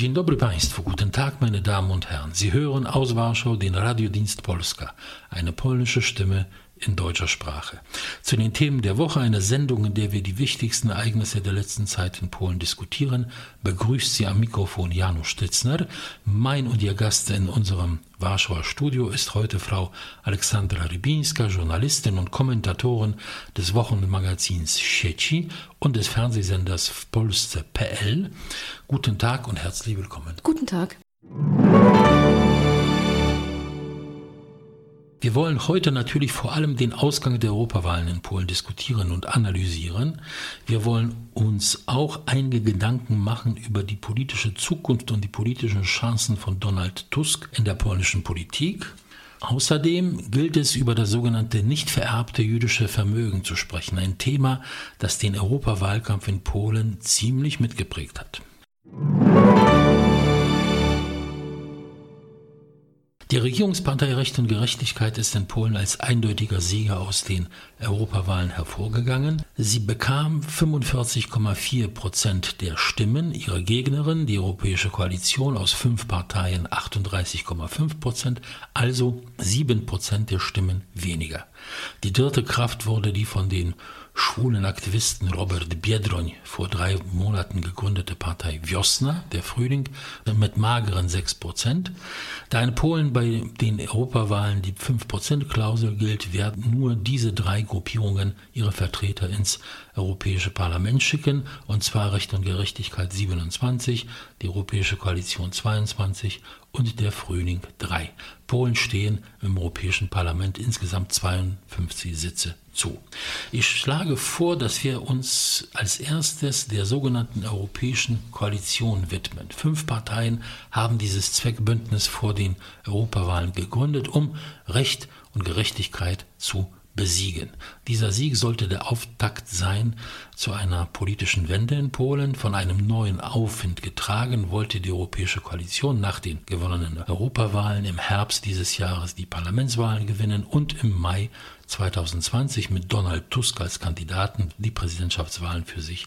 Dzień dobry Państwu, guten Tag meine Damen und Herren. Sie hören aus Warschau den Radiodienst Polska, eine polnische Stimme in deutscher Sprache. Zu den Themen der Woche eine Sendung, in der wir die wichtigsten Ereignisse der letzten Zeit in Polen diskutieren, begrüßt sie am Mikrofon Janusz Stitzner. Mein und ihr Gast in unserem Warschauer Studio ist heute Frau Alexandra Rybińska, Journalistin und Kommentatorin des Wochenmagazins Sieci und des Fernsehsenders w Polsce.pl. Guten Tag und herzlich willkommen. Guten Tag. Wir wollen heute natürlich vor allem den Ausgang der Europawahlen in Polen diskutieren und analysieren. Wir wollen uns auch einige Gedanken machen über die politische Zukunft und die politischen Chancen von Donald Tusk in der polnischen Politik. Außerdem gilt es über das sogenannte nicht vererbte jüdische Vermögen zu sprechen, ein Thema, das den Europawahlkampf in Polen ziemlich mitgeprägt hat. Die Regierungspartei Recht und Gerechtigkeit ist in Polen als eindeutiger Sieger aus den Europawahlen hervorgegangen. Sie bekam 45,4 Prozent der Stimmen. Ihre Gegnerin, die Europäische Koalition aus fünf Parteien, 38,5 Prozent, also sieben Prozent der Stimmen weniger. Die dritte Kraft wurde die von den schwulen Aktivisten Robert Biedroń vor drei Monaten gegründete Partei Wiosna, der Frühling, mit mageren 6 Prozent. Da in Polen bei den Europawahlen die 5-Prozent-Klausel gilt, werden nur diese drei Gruppierungen ihre Vertreter ins Europäische Parlament schicken, und zwar Recht und Gerechtigkeit 27, die Europäische Koalition 22 und der Frühling 3. Polen stehen im Europäischen Parlament insgesamt 52 Sitze zu. Ich schlage vor, dass wir uns als erstes der sogenannten Europäischen Koalition widmen. Fünf Parteien haben dieses Zweckbündnis vor den Europawahlen gegründet, um Recht und Gerechtigkeit zu besiegen. Dieser Sieg sollte der Auftakt sein zu einer politischen Wende in Polen. Von einem neuen Aufwind getragen wollte die Europäische Koalition nach den gewonnenen Europawahlen im Herbst dieses Jahres die Parlamentswahlen gewinnen und im Mai 2020 mit Donald Tusk als Kandidaten die Präsidentschaftswahlen für sich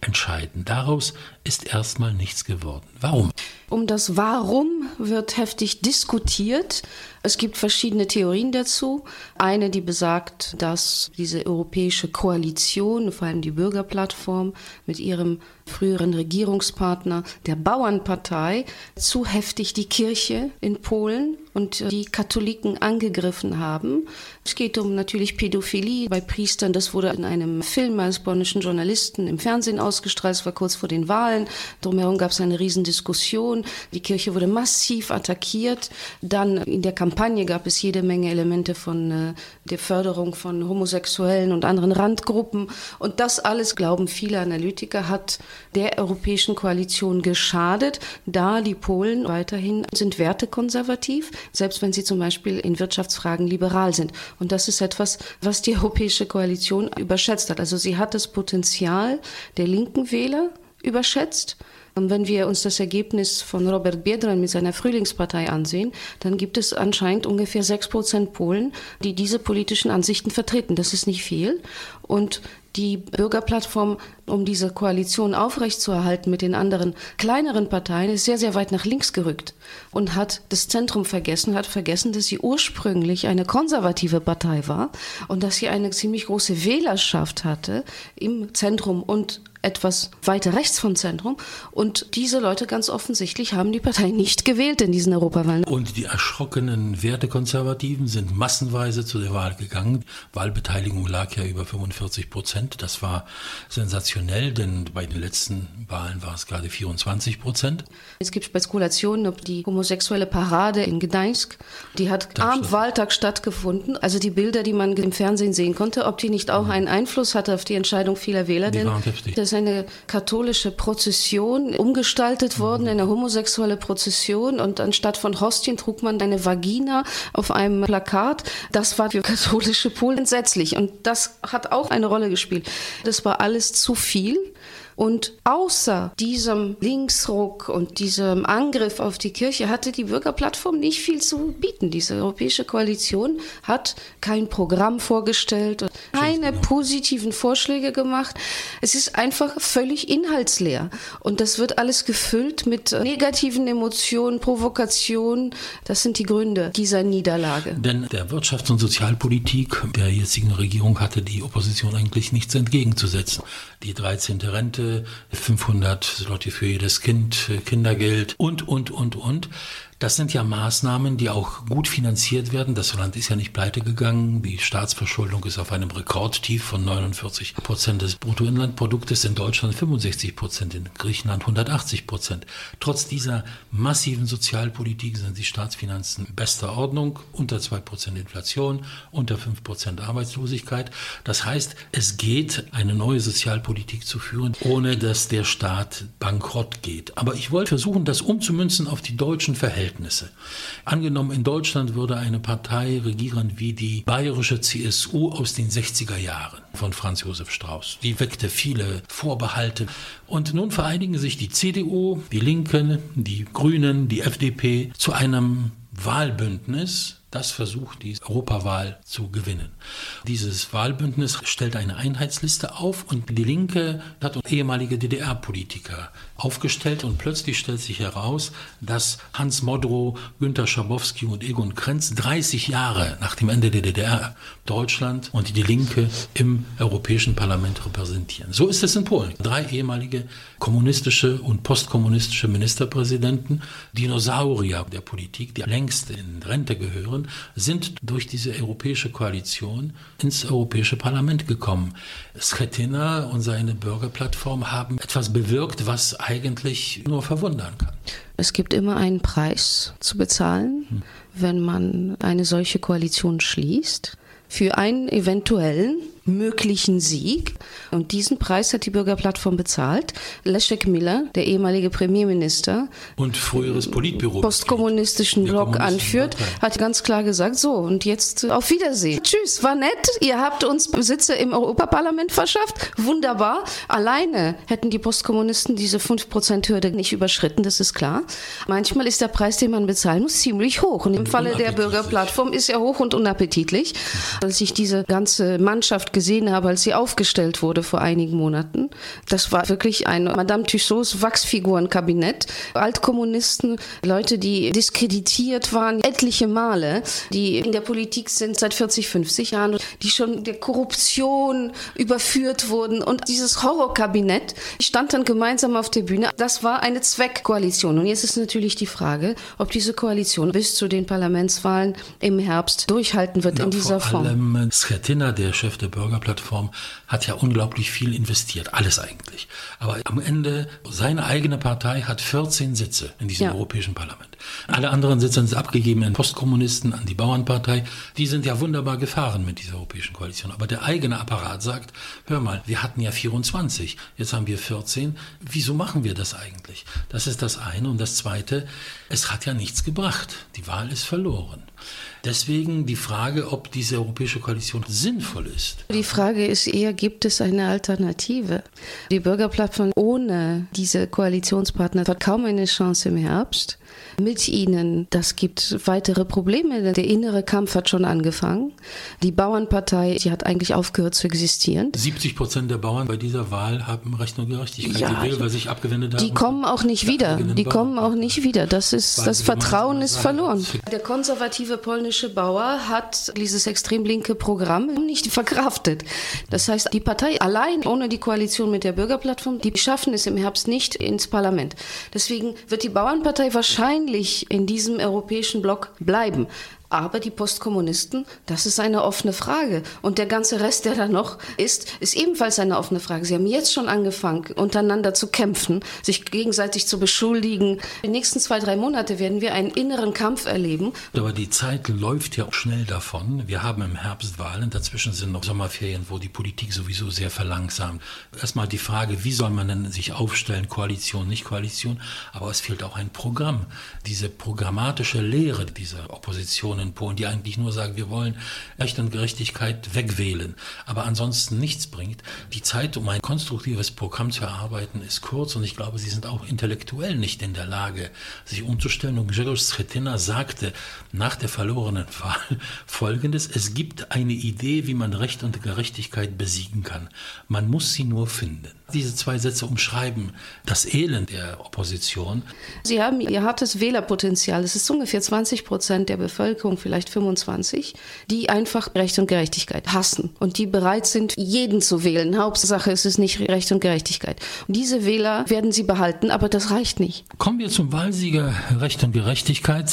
entscheiden. Daraus ist erstmal nichts geworden. Warum? Um das Warum wird heftig diskutiert. Es gibt verschiedene Theorien dazu. Eine, die besagt, dass diese europäische Koalition, vor allem die Bürgerplattform mit ihrem früheren Regierungspartner der Bauernpartei, zu heftig die Kirche in Polen und die Katholiken angegriffen haben. Es geht um natürlich Pädophilie bei Priestern. Das wurde in einem Film eines polnischen Journalisten im Fernsehen ausgestrahlt. Es war kurz vor den Wahlen. Drumherum gab es eine Riesendiskussion. Die Kirche wurde massiv attackiert. Dann in der Kampagne gab es jede Menge Elemente von äh, der Förderung von Homosexuellen und anderen Randgruppen. Und das alles, glauben viele Analytiker, hat der Europäischen Koalition geschadet, da die Polen weiterhin sind wertekonservativ, selbst wenn sie zum Beispiel in Wirtschaftsfragen liberal sind. Und das ist etwas, was die Europäische Koalition überschätzt hat. Also sie hat das Potenzial der linken Wähler überschätzt. Und wenn wir uns das Ergebnis von Robert Biedron mit seiner Frühlingspartei ansehen, dann gibt es anscheinend ungefähr sechs Prozent Polen, die diese politischen Ansichten vertreten. Das ist nicht viel. Und die Bürgerplattform, um diese Koalition aufrechtzuerhalten mit den anderen kleineren Parteien, ist sehr, sehr weit nach links gerückt und hat das Zentrum vergessen, hat vergessen, dass sie ursprünglich eine konservative Partei war und dass sie eine ziemlich große Wählerschaft hatte im Zentrum und etwas weiter rechts vom Zentrum. Und diese Leute ganz offensichtlich haben die Partei nicht gewählt in diesen Europawahlen. Und die erschrockenen Wertekonservativen sind massenweise zu der Wahl gegangen. Wahlbeteiligung lag ja über 45 Prozent. Das war sensationell, denn bei den letzten Wahlen war es gerade 24 Prozent. Es gibt Spekulationen, ob die homosexuelle Parade in Gdańsk, die hat am Wahltag stattgefunden. Also die Bilder, die man im Fernsehen sehen konnte, ob die nicht auch mhm. einen Einfluss hatte auf die Entscheidung vieler Wähler. Die denn waren heftig. Das eine katholische Prozession umgestaltet worden, eine homosexuelle Prozession und anstatt von Hostien trug man eine Vagina auf einem Plakat. Das war für katholische Polen entsetzlich und das hat auch eine Rolle gespielt. Das war alles zu viel. Und außer diesem Linksruck und diesem Angriff auf die Kirche hatte die Bürgerplattform nicht viel zu bieten. Diese Europäische Koalition hat kein Programm vorgestellt, keine positiven Vorschläge gemacht. Es ist einfach völlig inhaltsleer. Und das wird alles gefüllt mit negativen Emotionen, Provokationen. Das sind die Gründe dieser Niederlage. Denn der Wirtschafts- und Sozialpolitik der jetzigen Regierung hatte die Opposition eigentlich nichts entgegenzusetzen. Die 13. Rente, 500 Slotti für jedes Kind, Kindergeld und, und, und, und. Das sind ja Maßnahmen, die auch gut finanziert werden. Das Land ist ja nicht pleite gegangen. Die Staatsverschuldung ist auf einem Rekordtief von 49 Prozent des Bruttoinlandproduktes, in Deutschland 65 Prozent, in Griechenland 180 Prozent. Trotz dieser massiven Sozialpolitik sind die Staatsfinanzen bester Ordnung, unter 2 Prozent Inflation, unter 5 Prozent Arbeitslosigkeit. Das heißt, es geht, eine neue Sozialpolitik zu führen, ohne dass der Staat bankrott geht. Aber ich wollte versuchen, das umzumünzen auf die deutschen Verhältnisse. Verhältnisse. Angenommen, in Deutschland würde eine Partei regieren wie die bayerische CSU aus den 60er Jahren von Franz Josef Strauß. Die weckte viele Vorbehalte. Und nun vereinigen sich die CDU, die Linken, die Grünen, die FDP zu einem Wahlbündnis, das versucht, die Europawahl zu gewinnen. Dieses Wahlbündnis stellt eine Einheitsliste auf und die Linke hat ehemalige DDR-Politiker aufgestellt und plötzlich stellt sich heraus, dass Hans Modrow, Günter Schabowski und Egon Krenz 30 Jahre nach dem Ende der DDR Deutschland und die Linke im Europäischen Parlament repräsentieren. So ist es in Polen. Drei ehemalige kommunistische und postkommunistische Ministerpräsidenten, Dinosaurier der Politik, die längst in Rente gehören, sind durch diese europäische Koalition ins Europäische Parlament gekommen. Schetina und seine Bürgerplattform haben etwas bewirkt, was eigentlich nur verwundern kann. Es gibt immer einen Preis zu bezahlen, hm. wenn man eine solche Koalition schließt. Für einen eventuellen möglichen Sieg. Und diesen Preis hat die Bürgerplattform bezahlt. Leszek Miller, der ehemalige Premierminister und früheres Politbüro postkommunistischen Block anführt, hat ganz klar gesagt, so und jetzt auf Wiedersehen. Tschüss, war nett. Ihr habt uns Sitze im Europaparlament verschafft. Wunderbar. Alleine hätten die Postkommunisten diese 5%-Hürde nicht überschritten, das ist klar. Manchmal ist der Preis, den man bezahlen muss, ziemlich hoch. Und im Falle der Bürgerplattform ist er hoch und unappetitlich. Als ich diese ganze Mannschaft gesehen habe, als sie aufgestellt wurde vor einigen Monaten. Das war wirklich ein Madame Tussauds Wachsfigurenkabinett. Altkommunisten, Leute, die diskreditiert waren, etliche Male, die in der Politik sind seit 40, 50 Jahren, die schon der Korruption überführt wurden. Und dieses Horrorkabinett stand dann gemeinsam auf der Bühne. Das war eine Zweckkoalition. Und jetzt ist natürlich die Frage, ob diese Koalition bis zu den Parlamentswahlen im Herbst durchhalten wird Na, in dieser vor allem Form. Schetina, der Chef der Bürger Bürgerplattform hat ja unglaublich viel investiert, alles eigentlich. Aber am Ende, seine eigene Partei hat 14 Sitze in diesem ja. Europäischen Parlament. Alle anderen Sitze sind abgegeben an Postkommunisten, an die Bauernpartei. Die sind ja wunderbar gefahren mit dieser Europäischen Koalition. Aber der eigene Apparat sagt, hör mal, wir hatten ja 24, jetzt haben wir 14. Wieso machen wir das eigentlich? Das ist das eine. Und das zweite, es hat ja nichts gebracht. Die Wahl ist verloren. Deswegen die Frage, ob diese Europäische Koalition sinnvoll ist. Die Frage ist eher, gibt es eine Alternative? Die Bürgerplattform ohne diese Koalitionspartner hat kaum eine Chance im Herbst mit ihnen. Das gibt weitere Probleme. Der innere Kampf hat schon angefangen. Die Bauernpartei, die hat eigentlich aufgehört zu existieren. 70 Prozent der Bauern bei dieser Wahl haben Recht und Gerechtigkeit ja, gewählt, weil sich abgewendet haben. Die kommen auch nicht wieder. Die kommen auch nicht wieder. Das ist, das Vertrauen ist verloren. Der konservative polnische Bauer hat dieses extrem linke Programm nicht verkraftet. Das heißt, die Partei allein ohne die Koalition mit der Bürgerplattform, die schaffen es im Herbst nicht ins Parlament. Deswegen wird die Bauernpartei wahrscheinlich wahrscheinlich in diesem europäischen Block bleiben. Aber die Postkommunisten, das ist eine offene Frage. Und der ganze Rest, der da noch ist, ist ebenfalls eine offene Frage. Sie haben jetzt schon angefangen, untereinander zu kämpfen, sich gegenseitig zu beschuldigen. In den nächsten zwei, drei Monate werden wir einen inneren Kampf erleben. Aber die Zeit läuft ja auch schnell davon. Wir haben im Herbst Wahlen, dazwischen sind noch Sommerferien, wo die Politik sowieso sehr verlangsamt. Erstmal die Frage, wie soll man denn sich aufstellen, Koalition, nicht Koalition. Aber es fehlt auch ein Programm. Diese programmatische Lehre dieser Opposition Opposition in Polen, die eigentlich nur sagen, wir wollen Recht und Gerechtigkeit wegwählen, aber ansonsten nichts bringt. Die Zeit, um ein konstruktives Programm zu erarbeiten, ist kurz und ich glaube, sie sind auch intellektuell nicht in der Lage, sich umzustellen. Und Grzegorz Schetyna sagte nach der verlorenen Wahl Folgendes, es gibt eine Idee, wie man Recht und Gerechtigkeit besiegen kann. Man muss sie nur finden. Diese zwei Sätze umschreiben das Elend der Opposition. Sie haben ihr hartes Wählerpotenzial. Es ist ungefähr 20 Prozent der Bevölkerung, vielleicht 25, die einfach Recht und Gerechtigkeit hassen und die bereit sind, jeden zu wählen. Hauptsache es ist nicht Recht und Gerechtigkeit. Und diese Wähler werden sie behalten, aber das reicht nicht. Kommen wir zum Wahlsieger Recht und Gerechtigkeit.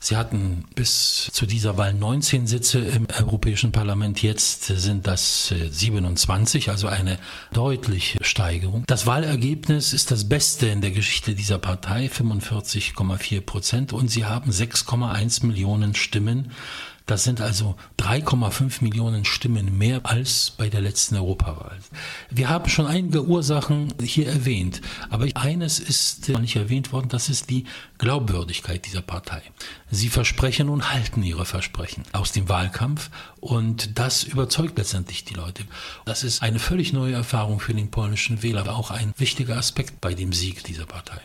Sie hatten bis zu dieser Wahl 19 Sitze im Europäischen Parlament. Jetzt sind das 27, also eine deutliche Steigerung. Das Wahlergebnis ist das beste in der Geschichte dieser Partei, 45,4 Prozent, und sie haben 6,1 Millionen Stimmen das sind also 3,5 Millionen Stimmen mehr als bei der letzten Europawahl. Wir haben schon einige Ursachen hier erwähnt, aber eines ist nicht erwähnt worden, das ist die Glaubwürdigkeit dieser Partei. Sie versprechen und halten ihre Versprechen aus dem Wahlkampf und das überzeugt letztendlich die Leute. Das ist eine völlig neue Erfahrung für den polnischen Wähler, aber auch ein wichtiger Aspekt bei dem Sieg dieser Partei.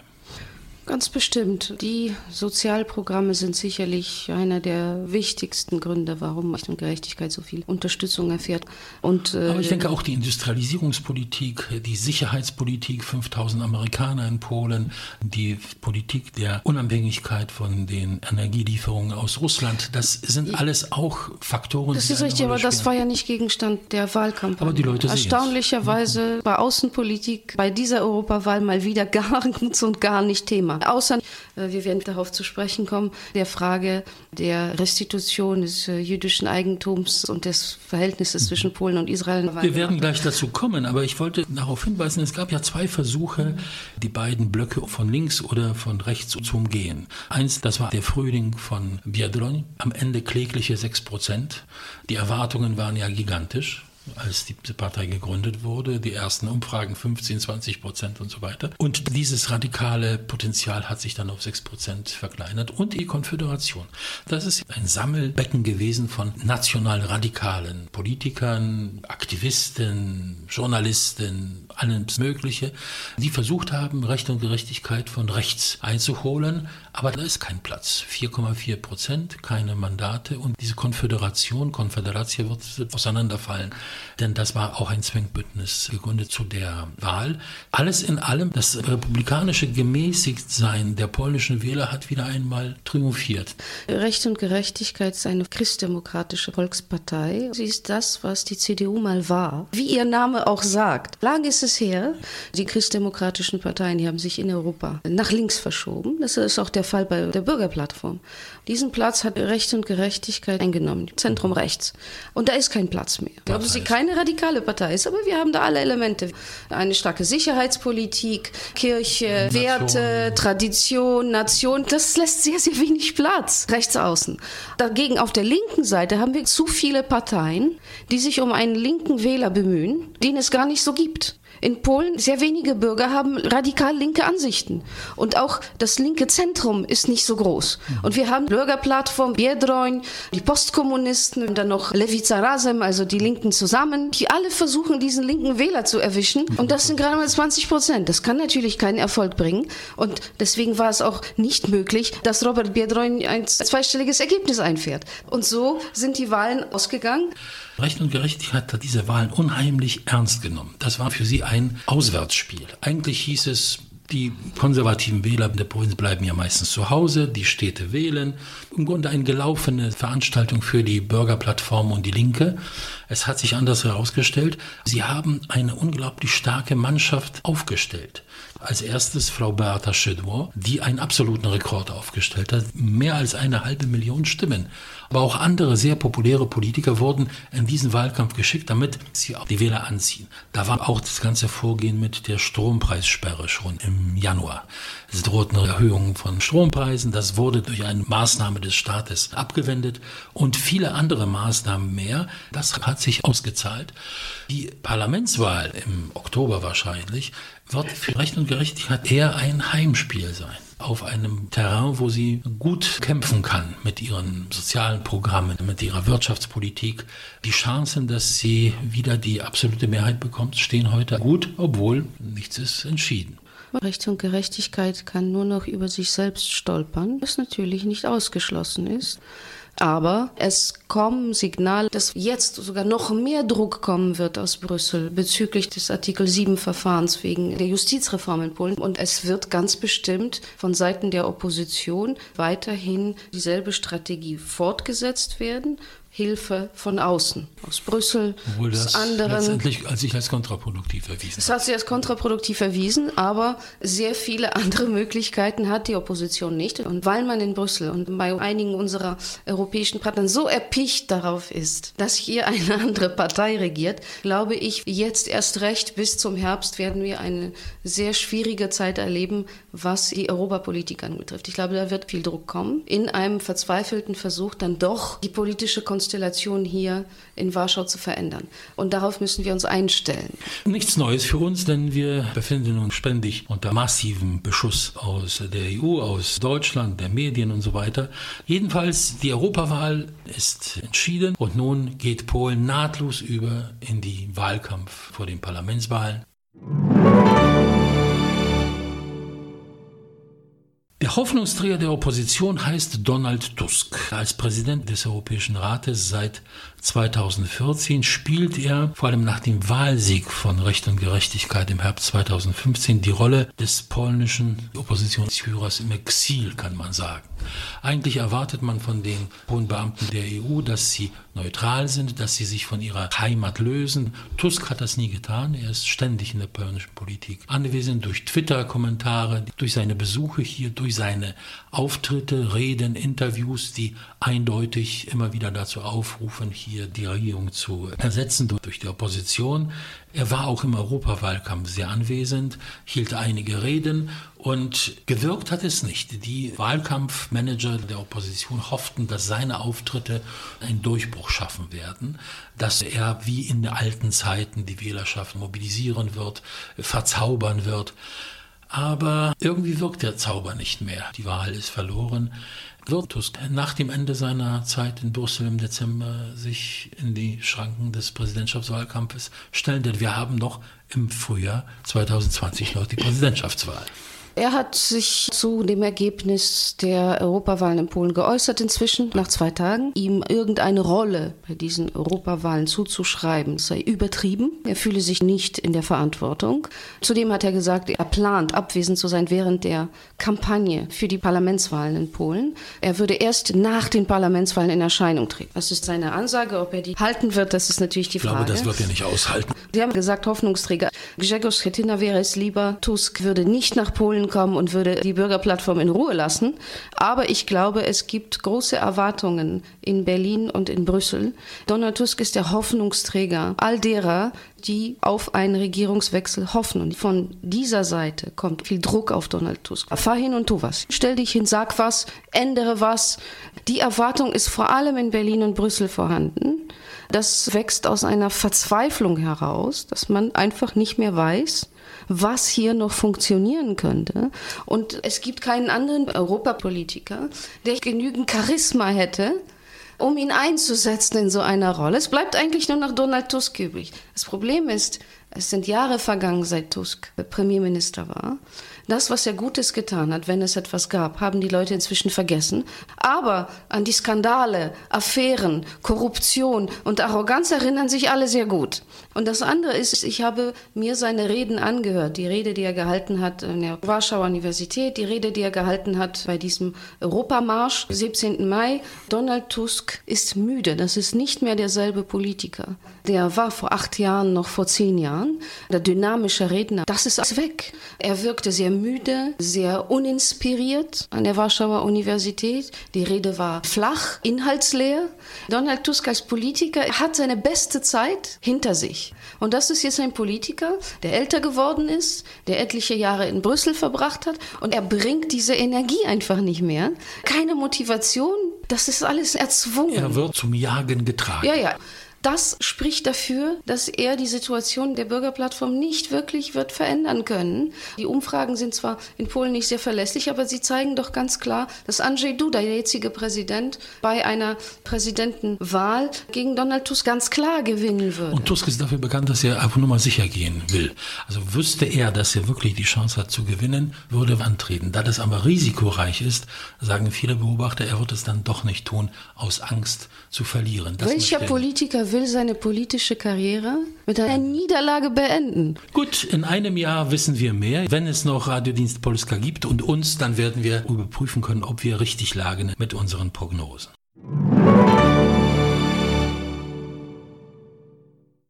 Ganz bestimmt. Die Sozialprogramme sind sicherlich einer der wichtigsten Gründe, warum Recht und Gerechtigkeit so viel Unterstützung erfährt. Und, äh, Aber ich denke auch die Industrialisierungspolitik, die Sicherheitspolitik, 5000 Amerikaner in Polen, die Politik der Unabhängigkeit von den Energielieferungen aus Russland, das sind alles auch Faktoren. Das ist richtig, aber das war ja nicht Gegenstand der Wahlkampagne. Aber die Leute Erstaunlicherweise war Außenpolitik bei dieser Europawahl mal wieder gar ganz und gar nicht Thema. Außer, äh, wir werden darauf zu sprechen kommen, der Frage der Restitution des äh, jüdischen Eigentums und des Verhältnisses zwischen Polen und Israel. Wir werden gleich dazu kommen, aber ich wollte darauf hinweisen, es gab ja zwei Versuche, die beiden Blöcke von links oder von rechts zu umgehen. Eins, das war der Frühling von Biedroń, am Ende klägliche 6 Prozent. Die Erwartungen waren ja gigantisch als die Partei gegründet wurde, die ersten Umfragen 15, 20 Prozent und so weiter. Und dieses radikale Potenzial hat sich dann auf 6 Prozent verkleinert. Und die Konföderation. Das ist ein Sammelbecken gewesen von national radikalen Politikern, Aktivisten, Journalisten, alles Mögliche, die versucht haben, Recht und Gerechtigkeit von rechts einzuholen. Aber da ist kein Platz. 4,4 Prozent, keine Mandate und diese Konföderation, Konföderation wird auseinanderfallen denn das war auch ein Zwängbündnis gegründet zu der Wahl. Alles in allem, das republikanische Gemäßigtsein der polnischen Wähler hat wieder einmal triumphiert. Recht und Gerechtigkeit ist eine christdemokratische Volkspartei. Sie ist das, was die CDU mal war. Wie ihr Name auch sagt. Lang ist es her. Die christdemokratischen Parteien, haben sich in Europa nach links verschoben. Das ist auch der Fall bei der Bürgerplattform. Diesen Platz hat Recht und Gerechtigkeit eingenommen. Zentrum rechts. Und da ist kein Platz mehr. Glauben Sie, keine radikale Partei ist, aber wir haben da alle Elemente. Eine starke Sicherheitspolitik, Kirche, Nation. Werte, Tradition, Nation. Das lässt sehr, sehr wenig Platz rechts außen. Dagegen auf der linken Seite haben wir zu viele Parteien, die sich um einen linken Wähler bemühen, den es gar nicht so gibt. In Polen sehr wenige Bürger haben radikal linke Ansichten. Und auch das linke Zentrum ist nicht so groß. Und wir haben Bürgerplattform, Biedroń, die Postkommunisten und dann noch Lewica Razem, also die Linken zusammen, die alle versuchen, diesen linken Wähler zu erwischen. Und das sind gerade mal 20 Prozent. Das kann natürlich keinen Erfolg bringen. Und deswegen war es auch nicht möglich, dass Robert Biedroń ein zweistelliges Ergebnis einfährt. Und so sind die Wahlen ausgegangen. Recht und Gerechtigkeit hat diese Wahlen unheimlich ernst genommen. Das war für sie ein Auswärtsspiel. Eigentlich hieß es, die konservativen Wähler der Provinz bleiben ja meistens zu Hause, die Städte wählen. Im Grunde eine gelaufene Veranstaltung für die Bürgerplattform und die Linke. Es hat sich anders herausgestellt. Sie haben eine unglaublich starke Mannschaft aufgestellt. Als erstes Frau Beata Szydło, die einen absoluten Rekord aufgestellt hat. Mehr als eine halbe Million Stimmen. Aber auch andere sehr populäre Politiker wurden in diesen Wahlkampf geschickt, damit sie auch die Wähler anziehen. Da war auch das ganze Vorgehen mit der Strompreissperre schon im Januar. Es drohten Erhöhungen von Strompreisen. Das wurde durch eine Maßnahme des Staates abgewendet und viele andere Maßnahmen mehr. Das hat sich ausgezahlt. Die Parlamentswahl im Oktober wahrscheinlich wird für Recht und Gerechtigkeit eher ein Heimspiel sein. auf einem Terrain, wo sie gut kämpfen kann mit ihren sozialen Programmen, mit ihrer Wirtschaftspolitik. Die Chancen, dass sie wieder die absolute Mehrheit bekommt, stehen heute gut, obwohl nichts ist entschieden. Recht und Gerechtigkeit kann nur noch über sich selbst stolpern, was natürlich nicht ausgeschlossen ist. Aber es kommen Signale, dass jetzt sogar noch mehr Druck kommen wird aus Brüssel bezüglich des Artikel 7 Verfahrens wegen der Justizreform in Polen. Und es wird ganz bestimmt von Seiten der Opposition weiterhin dieselbe Strategie fortgesetzt werden Hilfe von außen, aus Brüssel, Obwohl das aus anderen. letztendlich als sich als kontraproduktiv erwiesen Es hat sich als kontraproduktiv erwiesen, aber sehr viele andere Möglichkeiten hat die Opposition nicht. Und weil man in Brüssel und bei einigen unserer europäischen Partner so erpicht darauf ist, dass hier eine andere Partei regiert, glaube ich, jetzt erst recht bis zum Herbst werden wir eine sehr schwierige Zeit erleben, was die Europapolitik anbetrifft. Ich glaube, da wird viel Druck kommen, in einem verzweifelten Versuch dann doch die politische Konstellation Konstellation hier in Warschau zu verändern. Und darauf müssen wir uns einstellen. Nichts Neues für uns, denn wir befinden uns ständig unter massivem Beschuss aus der EU, aus Deutschland, der Medien und so weiter. Jedenfalls, die Europawahl ist entschieden und nun geht Polen nahtlos über in die Wahlkampf vor den Parlamentswahlen. Der Hoffnungsträger der Opposition heißt Donald Tusk. Als Präsident des Europäischen Rates seit 2014 spielt er vor allem nach dem Wahlsieg von Recht und Gerechtigkeit im Herbst 2015 die Rolle des polnischen Oppositionsführers im Exil, kann man sagen. Eigentlich erwartet man von den hohen Beamten der EU, dass sie neutral sind, dass sie sich von ihrer Heimat lösen. Tusk hat das nie getan. Er ist ständig in der polnischen Politik anwesend durch Twitter-Kommentare, durch seine Besuche hier, durch seine Auftritte, Reden, Interviews, die eindeutig immer wieder dazu aufrufen, hier die Regierung zu ersetzen durch die Opposition. Er war auch im Europawahlkampf sehr anwesend, hielt einige Reden und gewirkt hat es nicht. Die Wahlkampfmanager der Opposition hofften, dass seine Auftritte einen Durchbruch schaffen werden, dass er wie in den alten Zeiten die Wählerschaft mobilisieren wird, verzaubern wird. Aber irgendwie wirkt der Zauber nicht mehr. Die Wahl ist verloren Tusk nach dem Ende seiner Zeit in Brüssel im Dezember sich in die Schranken des Präsidentschaftswahlkampfes stellen, denn wir haben noch im Frühjahr 2020 noch die Präsidentschaftswahl. Er hat sich zu dem Ergebnis der Europawahlen in Polen geäußert inzwischen, nach zwei Tagen. Ihm irgendeine Rolle bei diesen Europawahlen zuzuschreiben, sei übertrieben. Er fühle sich nicht in der Verantwortung. Zudem hat er gesagt, er plant, abwesend zu sein während der Kampagne für die Parlamentswahlen in Polen. Er würde erst nach den Parlamentswahlen in Erscheinung treten. Das ist seine Ansage. Ob er die halten wird, das ist natürlich die Frage. Ich glaube, das wird er nicht aushalten. Sie haben gesagt, Hoffnungsträger. Grzegorz Schetyna wäre es lieber, Tusk würde nicht nach Polen Polen kommen und würde die Bürgerplattform in Ruhe lassen. Aber ich glaube, es gibt große Erwartungen in Berlin und in Brüssel. Donald Tusk ist der Hoffnungsträger all derer, die auf einen Regierungswechsel hoffen. Und von dieser Seite kommt viel Druck auf Donald Tusk. Fahr hin und tu was. Stell dich hin, sag was, ändere was. Die Erwartung ist vor allem in Berlin und Brüssel vorhanden. Das wächst aus einer Verzweiflung heraus, dass man einfach nicht mehr weiß, was hier noch funktionieren könnte. Und es gibt keinen anderen Europapolitiker, der genügend Charisma hätte, um ihn einzusetzen in so einer Rolle. Es bleibt eigentlich nur noch Donald Tusk übrig. Das Problem ist, es sind Jahre vergangen, seit Tusk Premierminister war. Das, was er Gutes getan hat, wenn es etwas gab, haben die Leute inzwischen vergessen. Aber an die Skandale, Affären, Korruption und Arroganz erinnern sich alle sehr gut. Und das andere ist, ich habe mir seine Reden angehört. Die Rede, die er gehalten hat in der Warschauer Universität, die Rede, die er gehalten hat bei diesem Europamarsch, 17. Mai. Donald Tusk ist müde. Das ist nicht mehr derselbe Politiker. Der war vor acht Jahren, noch vor zehn Jahren, der dynamische Redner. Das ist weg. Er wirkte sehr müde, sehr uninspiriert an der Warschauer Universität. Die Rede war flach, inhaltsleer. Donald Tusk als Politiker hat seine beste Zeit hinter sich. Und das ist jetzt ein Politiker, der älter geworden ist, der etliche Jahre in Brüssel verbracht hat und er bringt diese Energie einfach nicht mehr. Keine Motivation, das ist alles erzwungen. Er wird zum Jagen getragen. Ja, ja. Das spricht dafür, dass er die Situation der Bürgerplattform nicht wirklich wird verändern können. Die Umfragen sind zwar in Polen nicht sehr verlässlich, aber sie zeigen doch ganz klar, dass Andrzej Duda, der jetzige Präsident, bei einer Präsidentenwahl gegen Donald Tusk ganz klar gewinnen würde. Und Tusk ist dafür bekannt, dass er einfach nur mal sicher gehen will. Also wüsste er, dass er wirklich die Chance hat zu gewinnen, würde er antreten. Da das aber risikoreich ist, sagen viele Beobachter, er wird es dann doch nicht tun, aus Angst zu verlieren. Das Welcher Politiker will seine politische Karriere mit einer Niederlage beenden. Gut, in einem Jahr wissen wir mehr. Wenn es noch Radiodienst Polska gibt und uns, dann werden wir überprüfen können, ob wir richtig lagen mit unseren Prognosen.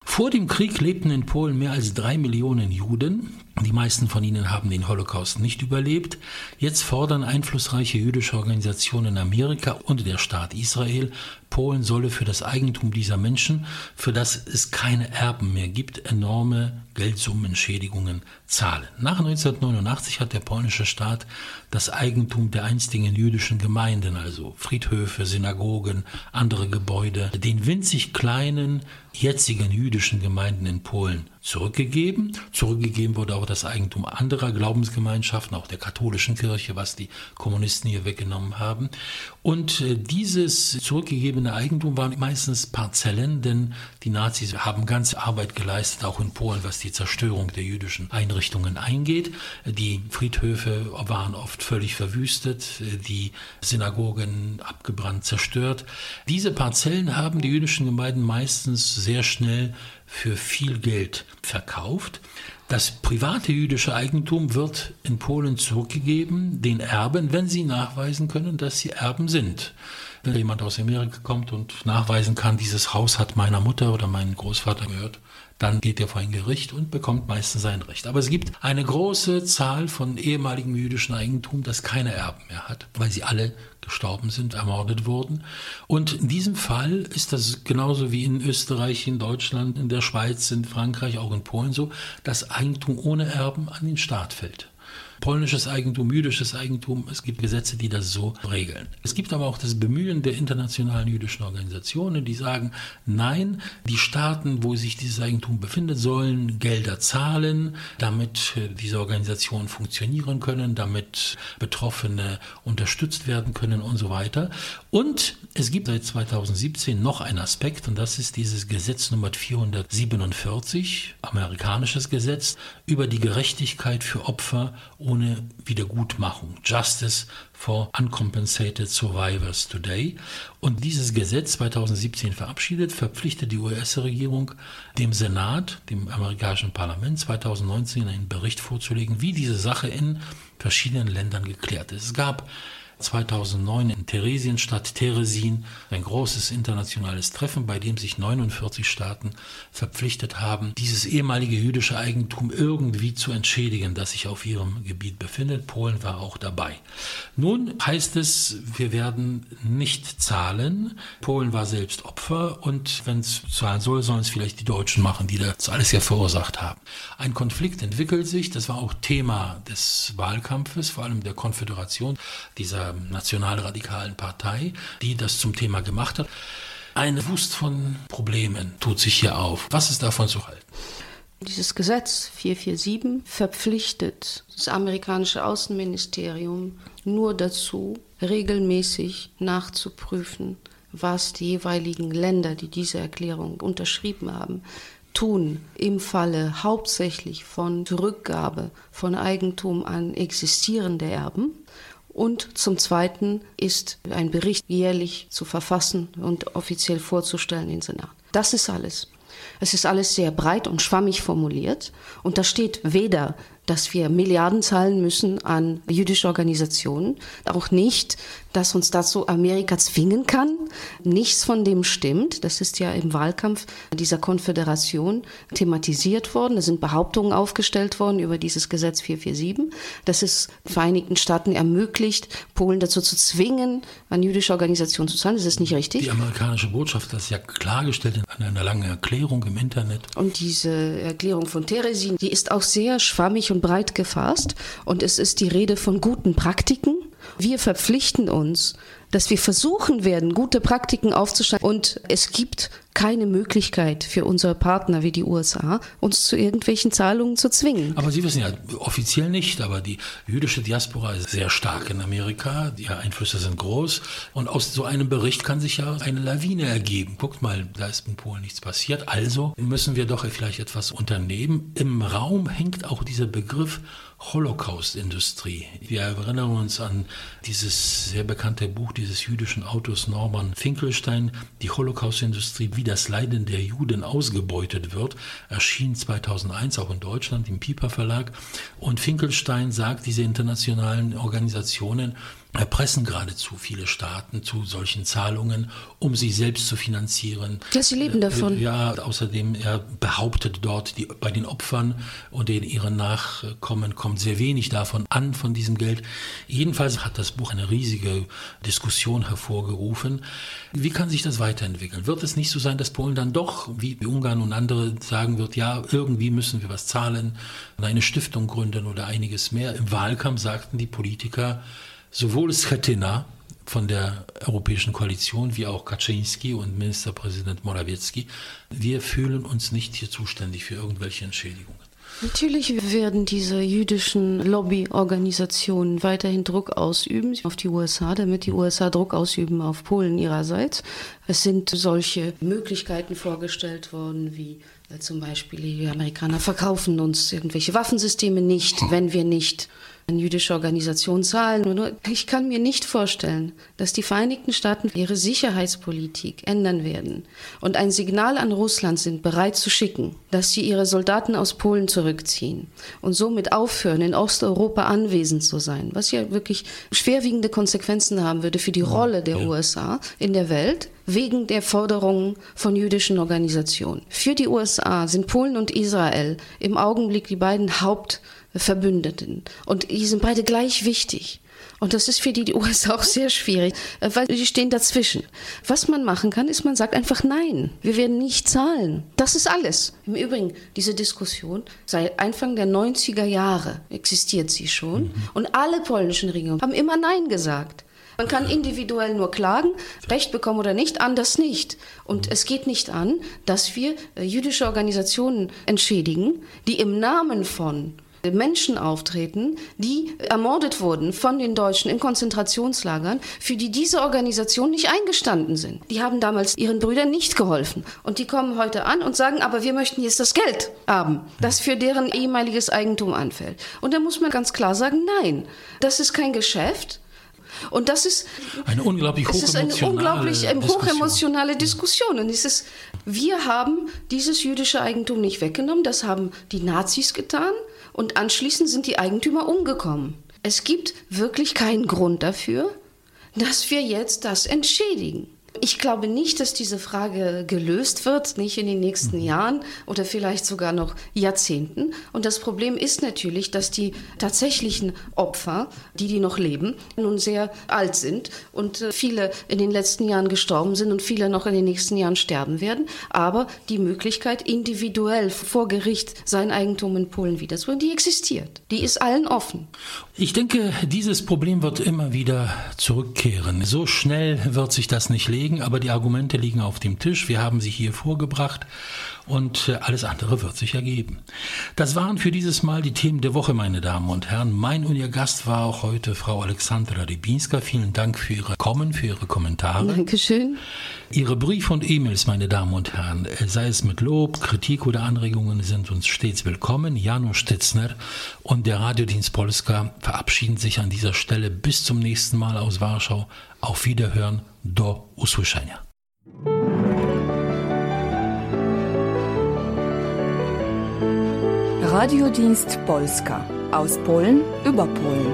Vor dem Krieg lebten in Polen mehr als drei Millionen Juden. Die meisten von ihnen haben den Holocaust nicht überlebt. Jetzt fordern einflussreiche jüdische Organisationen in Amerika und der Staat Israel, Polen solle für das Eigentum dieser Menschen, für das es keine Erben mehr gibt, enorme Geldsummenschädigungen zahlen. Nach 1989 hat der polnische Staat das Eigentum der einstigen jüdischen Gemeinden, also Friedhöfe, Synagogen, andere Gebäude, den winzig kleinen jetzigen jüdischen Gemeinden in Polen zurückgegeben. Zurückgegeben wurde auch das Eigentum anderer Glaubensgemeinschaften, auch der katholischen Kirche, was die Kommunisten hier weggenommen haben. Und äh, dieses zurückgegebene Eigentum waren meistens Parzellen, denn die Nazis haben ganze Arbeit geleistet, auch in Polen, was die Zerstörung der jüdischen Einrichtungen eingeht. Die Friedhöfe waren oft völlig verwüstet, die Synagogen abgebrannt, zerstört. Diese Parzellen haben die jüdischen Gemeinden meistens sehr schnell für viel Geld verkauft. Das private jüdische Eigentum wird in Polen zurückgegeben den Erben, wenn sie nachweisen können, dass sie Erben sind. Wenn jemand aus Amerika kommt und nachweisen kann, dieses Haus hat meiner Mutter oder meinem Großvater gehört, dann geht er vor ein Gericht und bekommt meistens sein Recht. Aber es gibt eine große Zahl von ehemaligem jüdischen Eigentum, das keine Erben mehr hat, weil sie alle gestorben sind, ermordet wurden. Und in diesem Fall ist das genauso wie in Österreich, in Deutschland, in der Schweiz, in Frankreich, auch in Polen so, dass Eigentum ohne Erben an den Staat fällt polnisches Eigentum, jüdisches Eigentum. Es gibt Gesetze, die das so regeln. Es gibt aber auch das Bemühen der internationalen jüdischen Organisationen, die sagen, nein, die Staaten, wo sich dieses Eigentum befindet, sollen Gelder zahlen, damit äh, diese Organisationen funktionieren können, damit Betroffene unterstützt werden können und so weiter. Und es gibt seit 2017 noch einen Aspekt und das ist dieses Gesetz Nummer 447, amerikanisches Gesetz über die Gerechtigkeit für Opfer ohne Wiedergutmachung. Justice for Uncompensated Survivors Today. Und dieses Gesetz 2017 verabschiedet, verpflichtet die US-Regierung, dem Senat, dem amerikanischen Parlament 2019 einen Bericht vorzulegen, wie diese Sache in verschiedenen Ländern geklärt ist. Es gab 2009 in Theresienstadt Teresin ein großes internationales Treffen, bei dem sich 49 Staaten verpflichtet haben, dieses ehemalige jüdische Eigentum irgendwie zu entschädigen, das sich auf ihrem Gebiet befindet. Polen war auch dabei. Nun heißt es, wir werden nicht zahlen. Polen war selbst Opfer und wenn es zahlen soll, sollen es vielleicht die Deutschen machen, die das alles ja verursacht haben. Ein Konflikt entwickelt sich, das war auch Thema des Wahlkampfes, vor allem der Konföderation, dieser nationalradikalen Partei, die das zum Thema gemacht hat. Eine Wust von Problemen tut sich hier auf. Was ist davon zu halten? Dieses Gesetz 447 verpflichtet das amerikanische Außenministerium nur dazu, regelmäßig nachzuprüfen, was die jeweiligen Länder, die diese Erklärung unterschrieben haben, tun im Falle hauptsächlich von Rückgabe von Eigentum an existierende Erben und zum Zweiten ist ein Bericht jährlich zu verfassen und offiziell vorzustellen in Senat. Das ist alles. Es ist alles sehr breit und schwammig formuliert und da steht weder dass wir Milliarden zahlen müssen an jüdische Organisationen. Auch nicht, dass uns dazu Amerika zwingen kann. Nichts von dem stimmt. Das ist ja im Wahlkampf dieser Konföderation thematisiert worden. Da sind Behauptungen aufgestellt worden über dieses Gesetz 447, dass es Vereinigten Staaten ermöglicht, Polen dazu zu zwingen, an jüdische Organisationen zu zahlen. Das ist nicht richtig. Die amerikanische Botschaft hat es ja klargestellt in einer langen Erklärung im Internet. Und diese Erklärung von Teresin, die ist auch sehr schwammig und breit gefasst und es ist die Rede von guten Praktiken. Wir verpflichten uns, dass wir versuchen werden, gute Praktiken aufzustellen. Und es gibt keine Möglichkeit für unsere Partner wie die USA, uns zu irgendwelchen Zahlungen zu zwingen. Aber Sie wissen ja, offiziell nicht, aber die jüdische Diaspora ist sehr stark in Amerika, die Einflüsse sind groß und aus so einem Bericht kann sich ja eine Lawine ergeben. Guckt mal, da ist in Polen nichts passiert, also müssen wir doch vielleicht etwas unternehmen. Im Raum hängt auch dieser Begriff Holocaust-Industrie. Wir erinnern uns an dieses sehr bekannte Buch dieses jüdischen Autors Norman Finkelstein, die Holocaust-Industrie, wie das Leiden der Juden ausgebeutet wird, erschien 2001 auch in Deutschland im Piper Verlag. Und Finkelstein sagt, diese internationalen Organisationen erpressen geradezu viele Staaten zu solchen Zahlungen, um sie selbst zu finanzieren. Ja, sie leben davon. Ja, außerdem, er behauptet dort, die, bei den Opfern und den ihren Nachkommen kommt sehr wenig davon an, von diesem Geld. Jedenfalls hat das Buch eine riesige Diskussion hervorgerufen. Wie kann sich das weiterentwickeln? Wird es nicht so sein, dass Polen dann doch, wie Ungarn und andere, sagen wird, ja, irgendwie müssen wir was zahlen, eine Stiftung gründen oder einiges mehr? Im Wahlkampf sagten die Politiker, sowohl Schetina von der Europäischen Koalition wie auch Kaczynski und Ministerpräsident Morawiecki, wir fühlen uns nicht hier zuständig für irgendwelche Entschädigungen. Natürlich werden diese jüdischen Lobbyorganisationen weiterhin Druck ausüben auf die USA, damit die USA Druck ausüben auf Polen ihrerseits. Es sind solche Möglichkeiten vorgestellt worden, wie äh, zum Beispiel die Amerikaner verkaufen uns irgendwelche Waffensysteme nicht, wenn wir nicht jüdische Organisationen zahlen. Ich kann mir nicht vorstellen, dass die Vereinigten Staaten ihre Sicherheitspolitik ändern werden und ein Signal an Russland sind, bereit zu schicken, dass sie ihre Soldaten aus Polen zurückziehen und somit aufhören, in Osteuropa anwesend zu sein, was ja wirklich schwerwiegende Konsequenzen haben würde für die Rolle der USA in der Welt wegen der Forderungen von jüdischen Organisationen. Für die USA sind Polen und Israel im Augenblick die beiden Haupt Verbündeten. Und die sind beide gleich wichtig. Und das ist für die USA auch sehr schwierig, äh, weil die stehen dazwischen. Was man machen kann, ist, man sagt einfach nein. Wir werden nicht zahlen. Das ist alles. Im Übrigen, diese Diskussion seit Anfang der 90er Jahre existiert sie schon. Mhm. Und alle polnischen Regierungen haben immer nein gesagt. Man kann individuell nur klagen, Recht bekommen oder nicht, anders nicht. Und es geht nicht an, dass wir äh, jüdische Organisationen entschädigen, die im Namen von Menschen auftreten, die ermordet wurden von den Deutschen in Konzentrationslagern, für die diese Organisation nicht eingestanden sind. Die haben damals ihren Brüdern nicht geholfen. Und die kommen heute an und sagen, aber wir möchten jetzt das Geld haben, das für deren ehemaliges Eigentum anfällt. Und da muss man ganz klar sagen, nein, das ist kein Geschäft. Und das ist eine unglaublich hochemotionale, ist eine unglaublich ähm, hochemotionale Diskussion. Und es ist, wir haben dieses jüdische Eigentum nicht weggenommen, das haben die Nazis getan und anschließend sind die Eigentümer umgekommen. Es gibt wirklich keinen Grund dafür, dass wir jetzt das entschädigen. Ich glaube nicht, dass diese Frage gelöst wird, nicht in den nächsten mhm. Jahren oder vielleicht sogar noch Jahrzehnten. Und das Problem ist natürlich, dass die tatsächlichen Opfer, die die noch leben, nun sehr alt sind und äh, viele in den letzten Jahren gestorben sind und viele noch in den nächsten Jahren sterben werden. Aber die Möglichkeit, individuell vor Gericht sein Eigentum in Polen wiederzuholen, die existiert. Die ist allen offen. Ich denke, dieses Problem wird immer wieder zurückkehren. So schnell wird sich das nicht legen legen, aber die Argumente liegen auf dem Tisch. Wir haben sie hier vorgebracht und äh, alles andere wird sich ergeben. Das waren für dieses Mal die Themen der Woche, meine Damen und Herren. Mein und Ihr Gast war auch heute Frau Alexandra Rybinska. Vielen Dank für Ihre Kommen, für Ihre Kommentare. Dankeschön. Ihre Briefe und E-Mails, meine Damen und Herren, äh, sei es mit Lob, Kritik oder Anregungen, sind uns stets willkommen. Janusz Stitzner und der Radiodienst Polska verabschieden sich an dieser Stelle bis zum nächsten Mal aus Warschau. Auf Wiederhören, do usłyszenia. Radiodienst Polska aus Polen über Polen.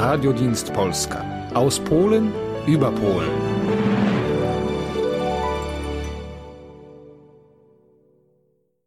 Radiodienst Polska aus Polen über Polen.